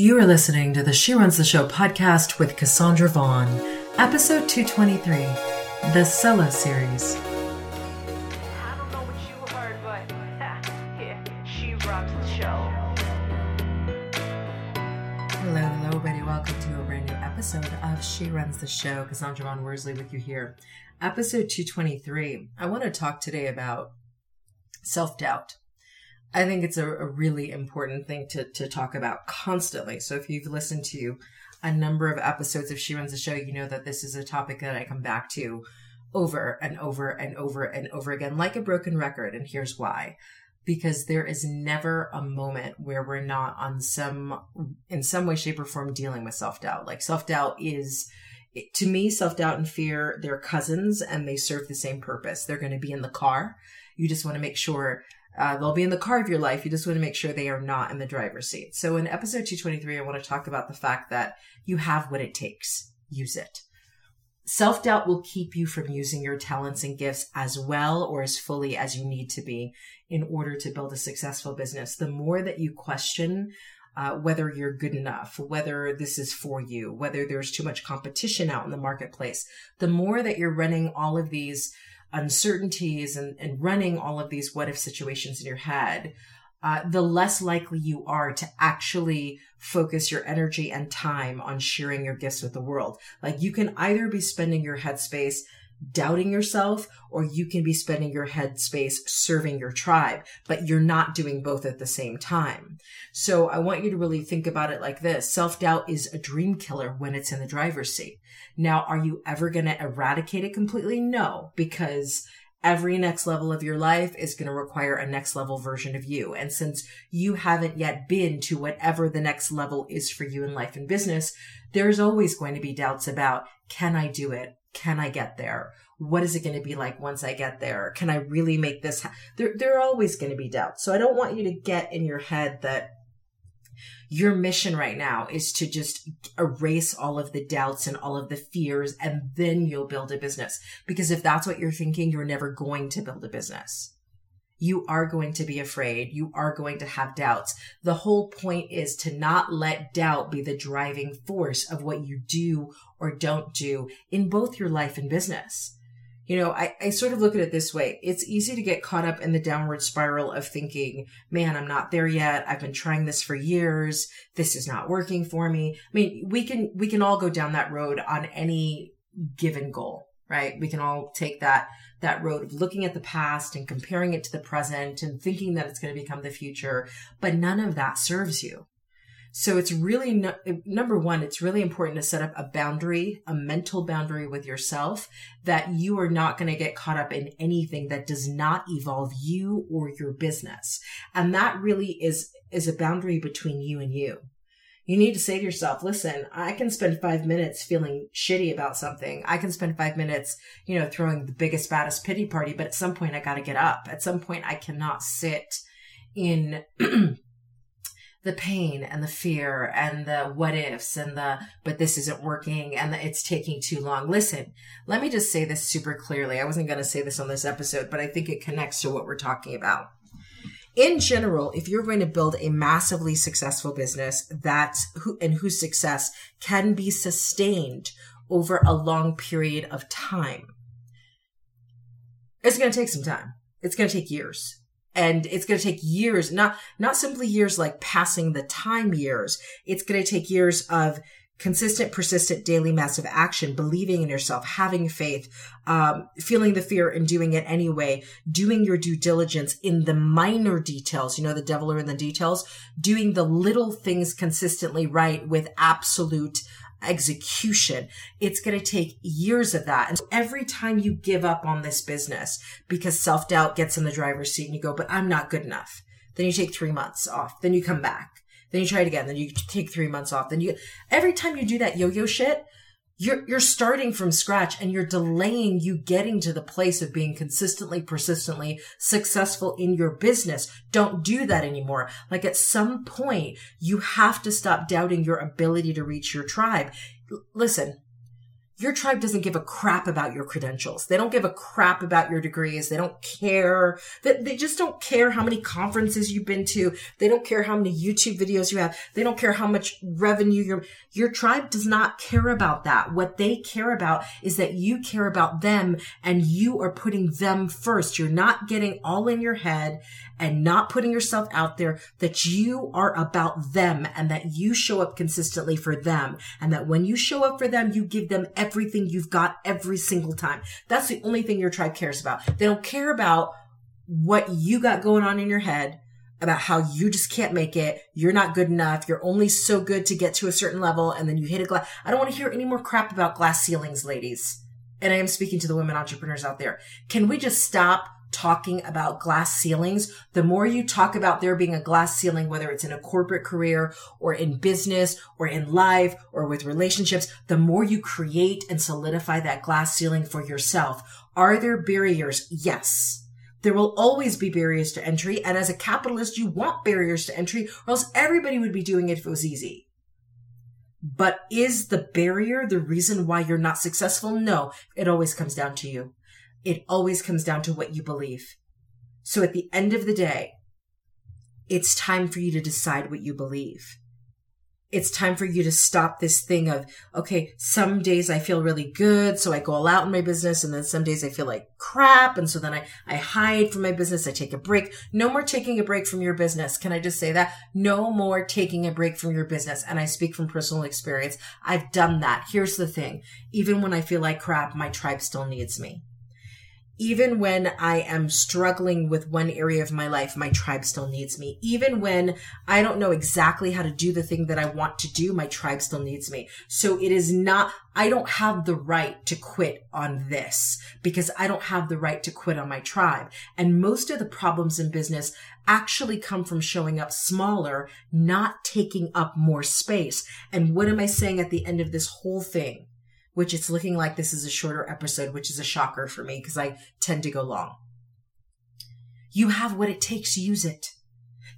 You are listening to the She Runs the Show podcast with Cassandra Vaughn, episode 223, the solo series. I don't know what you heard, but yeah, she rocks the show. Hello, hello, everybody. Welcome to a brand new episode of She Runs the Show. Cassandra Vaughn Worsley with you here. Episode 223. I want to talk today about self doubt. I think it's a, a, really important thing to, to talk about constantly. So if you've listened to a number of episodes of She Runs the Show, you know that this is a topic that I come back to over and over and over and over again, like a broken record. And here's why. Because there is never a moment where we're not on some, in some way, shape, or form dealing with self doubt. Like self doubt is, to me, self doubt and fear, they're cousins and they serve the same purpose. They're going to be in the car. You just want to make sure uh, they'll be in the car of your life. You just want to make sure they are not in the driver's seat. So in episode 223, I want to talk about the fact that you have what it takes. Use it. Self doubt will keep you from using your talents and gifts as well or as fully as you need to be in order to build a successful business. The more that you question uh, whether you're good enough, whether this is for you, whether there's too much competition out in the marketplace, the more that you're running all of these uncertainties and, and running all of these what if situations in your head, uh, the less likely you are to actually focus your energy and time on sharing your gifts with the world. Like you can either be spending your headspace doubting yourself or you can be spending your headspace serving your tribe, but you're not doing both at the same time. So I want you to really think about it like this. Self-doubt is a dream killer when it's in the driver's seat. Now, are you ever going to eradicate it completely? No, because every next level of your life is going to require a next level version of you. And since you haven't yet been to whatever the next level is for you in life and business, there's always going to be doubts about, can I do it? Can I get there? What is it going to be like once I get there? Can I really make this? Ha-? There, there are always going to be doubts. So I don't want you to get in your head that your mission right now is to just erase all of the doubts and all of the fears and then you'll build a business. Because if that's what you're thinking, you're never going to build a business. You are going to be afraid. You are going to have doubts. The whole point is to not let doubt be the driving force of what you do or don't do in both your life and business. You know, I, I sort of look at it this way. It's easy to get caught up in the downward spiral of thinking, man, I'm not there yet. I've been trying this for years. This is not working for me. I mean, we can, we can all go down that road on any given goal, right? We can all take that, that road of looking at the past and comparing it to the present and thinking that it's going to become the future, but none of that serves you. So it's really, no, number one, it's really important to set up a boundary, a mental boundary with yourself that you are not going to get caught up in anything that does not evolve you or your business. And that really is, is a boundary between you and you. You need to say to yourself, listen, I can spend five minutes feeling shitty about something. I can spend five minutes, you know, throwing the biggest, baddest pity party, but at some point I got to get up. At some point I cannot sit in the pain and the fear and the what ifs and the but this isn't working and the, it's taking too long listen let me just say this super clearly i wasn't going to say this on this episode but i think it connects to what we're talking about in general if you're going to build a massively successful business that's who and whose success can be sustained over a long period of time. It's going to take some time. It's going to take years. And it's going to take years not not simply years like passing the time years. It's going to take years of consistent persistent daily massive action believing in yourself having faith um, feeling the fear and doing it anyway doing your due diligence in the minor details you know the devil are in the details doing the little things consistently right with absolute execution. It's going to take years of that. And so every time you give up on this business because self doubt gets in the driver's seat and you go, but I'm not good enough. Then you take three months off. Then you come back. Then you try it again. Then you take three months off. Then you, every time you do that yo-yo shit, you're you're starting from scratch and you're delaying you getting to the place of being consistently persistently successful in your business don't do that anymore like at some point you have to stop doubting your ability to reach your tribe L- listen your tribe doesn't give a crap about your credentials. They don't give a crap about your degrees. They don't care that they just don't care how many conferences you've been to. They don't care how many YouTube videos you have. They don't care how much revenue your, your tribe does not care about that. What they care about is that you care about them and you are putting them first. You're not getting all in your head and not putting yourself out there that you are about them and that you show up consistently for them. And that when you show up for them, you give them everything you've got every single time. That's the only thing your tribe cares about. They don't care about what you got going on in your head about how you just can't make it. You're not good enough. You're only so good to get to a certain level and then you hit a glass. I don't want to hear any more crap about glass ceilings, ladies. And I am speaking to the women entrepreneurs out there. Can we just stop talking about glass ceilings, the more you talk about there being a glass ceiling, whether it's in a corporate career or in business or in life or with relationships, the more you create and solidify that glass ceiling for yourself. Are there barriers? Yes. There will always be barriers to entry. And as a capitalist, you want barriers to entry or else everybody would be doing it if it was easy. But is the barrier the reason why you're not successful? No, it always comes down to you. It always comes down to what you believe. So at the end of the day, it's time for you to decide what you believe. It's time for you to stop this thing of, okay, some days I feel really good, so I go all out in my business, and then some days I feel like crap, and so then I, I hide from my business, I take a break. No more taking a break from your business. Can I just say that? No more taking a break from your business. And I speak from personal experience. I've done that. Here's the thing. Even when I feel like crap, my tribe still needs me even when I am struggling with one area of my life, my tribe still needs me. Even when I don't know exactly how to do the thing that I want to do, my tribe still needs me. So it is not, I don't have the right to quit on this because I don't have the right to quit on my tribe. And most of the problems in business actually come from showing up smaller, not taking up more space. And what am I saying at the end of this whole thing? Which it's looking like this is a shorter episode, which is a shocker for me because I tend to go long. You have what it takes, use it.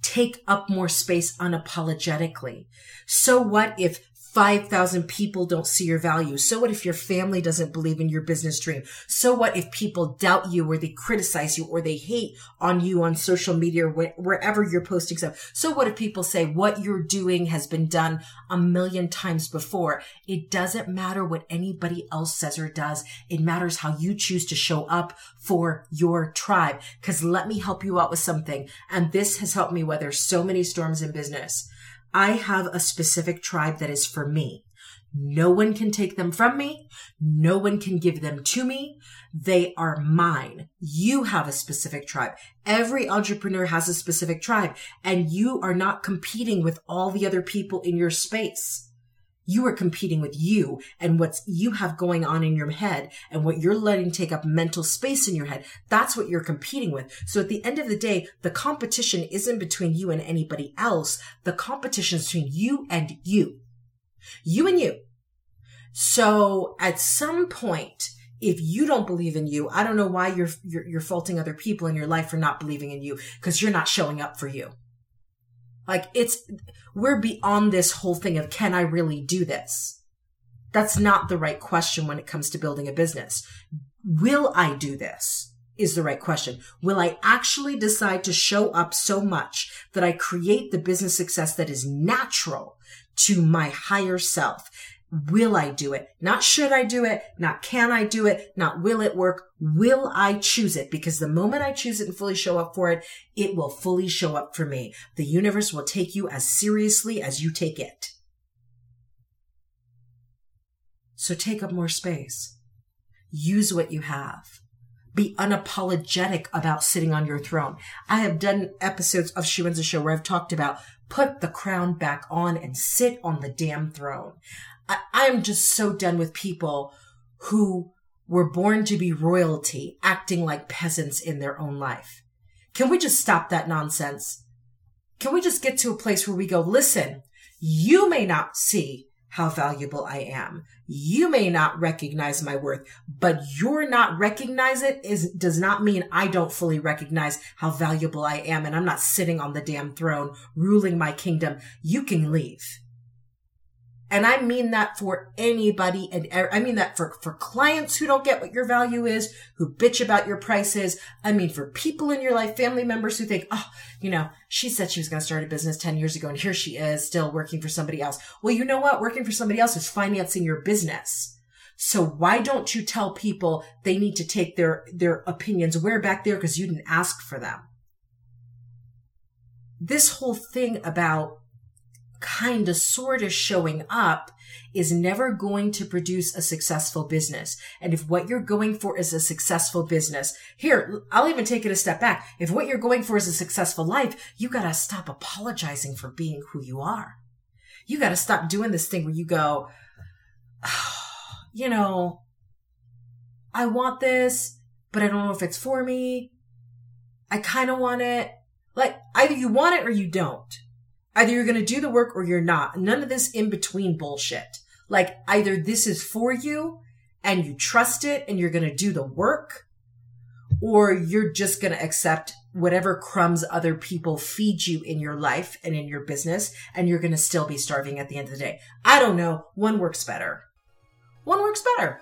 Take up more space unapologetically. So what if 5,000 people don't see your value. So what if your family doesn't believe in your business dream? So what if people doubt you or they criticize you or they hate on you on social media or wherever you're posting stuff? So what if people say what you're doing has been done a million times before? It doesn't matter what anybody else says or does. It matters how you choose to show up for your tribe. Cause let me help you out with something. And this has helped me weather so many storms in business. I have a specific tribe that is for me. No one can take them from me. No one can give them to me. They are mine. You have a specific tribe. Every entrepreneur has a specific tribe and you are not competing with all the other people in your space. You are competing with you and what you have going on in your head and what you're letting take up mental space in your head. That's what you're competing with. So at the end of the day, the competition isn't between you and anybody else. The competition is between you and you. You and you. So at some point, if you don't believe in you, I don't know why you're, you're, you're faulting other people in your life for not believing in you because you're not showing up for you. Like it's, we're beyond this whole thing of can I really do this? That's not the right question when it comes to building a business. Will I do this? Is the right question. Will I actually decide to show up so much that I create the business success that is natural to my higher self? Will I do it? Not should I do it? Not can I do it? Not will it work? Will I choose it? Because the moment I choose it and fully show up for it, it will fully show up for me. The universe will take you as seriously as you take it. So take up more space. Use what you have. Be unapologetic about sitting on your throne. I have done episodes of She Runs the Show where I've talked about put the crown back on and sit on the damn throne. I, I'm just so done with people who were born to be royalty acting like peasants in their own life. Can we just stop that nonsense? Can we just get to a place where we go, listen, you may not see how valuable I am. You may not recognize my worth, but you're not recognize it is, does not mean I don't fully recognize how valuable I am and I'm not sitting on the damn throne ruling my kingdom. You can leave And I mean that for anybody. And er, I mean that for, for clients who don't get what your value is, who bitch about your prices. I mean, for people in your life, family members who think, oh, you know, she said she was going to start a business 10 years ago and here she is still working for somebody else. Well, you know what? Working for somebody else is financing your business. So why don't you tell people they need to take their, their opinions where back there because you didn't ask for them? This whole thing about kind of sort of showing up is never going to produce a successful business. And if what you're going for is a successful business, here, I'll even take it a step back. If what you're going for is a successful life, you got to stop apologizing for being who you are. You got to stop doing this thing where you go, oh, you know, I want this, but I don't know if it's for me. I kind of want it. Like either you want it or you don't. Either you're going to do the work or you're not. None of this in between bullshit. Like either this is for you and you trust it and you're going to do the work or you're just going to accept whatever crumbs other people feed you in your life and in your business and you're going to still be starving at the end of the day. I don't know. One works better. One works better.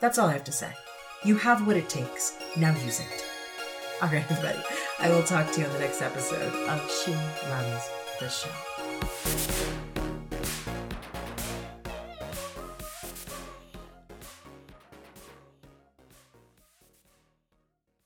That's all I have to say. You have what it takes. Now use it. All right, everybody. I will talk to you on the next episode of She Runs the Show.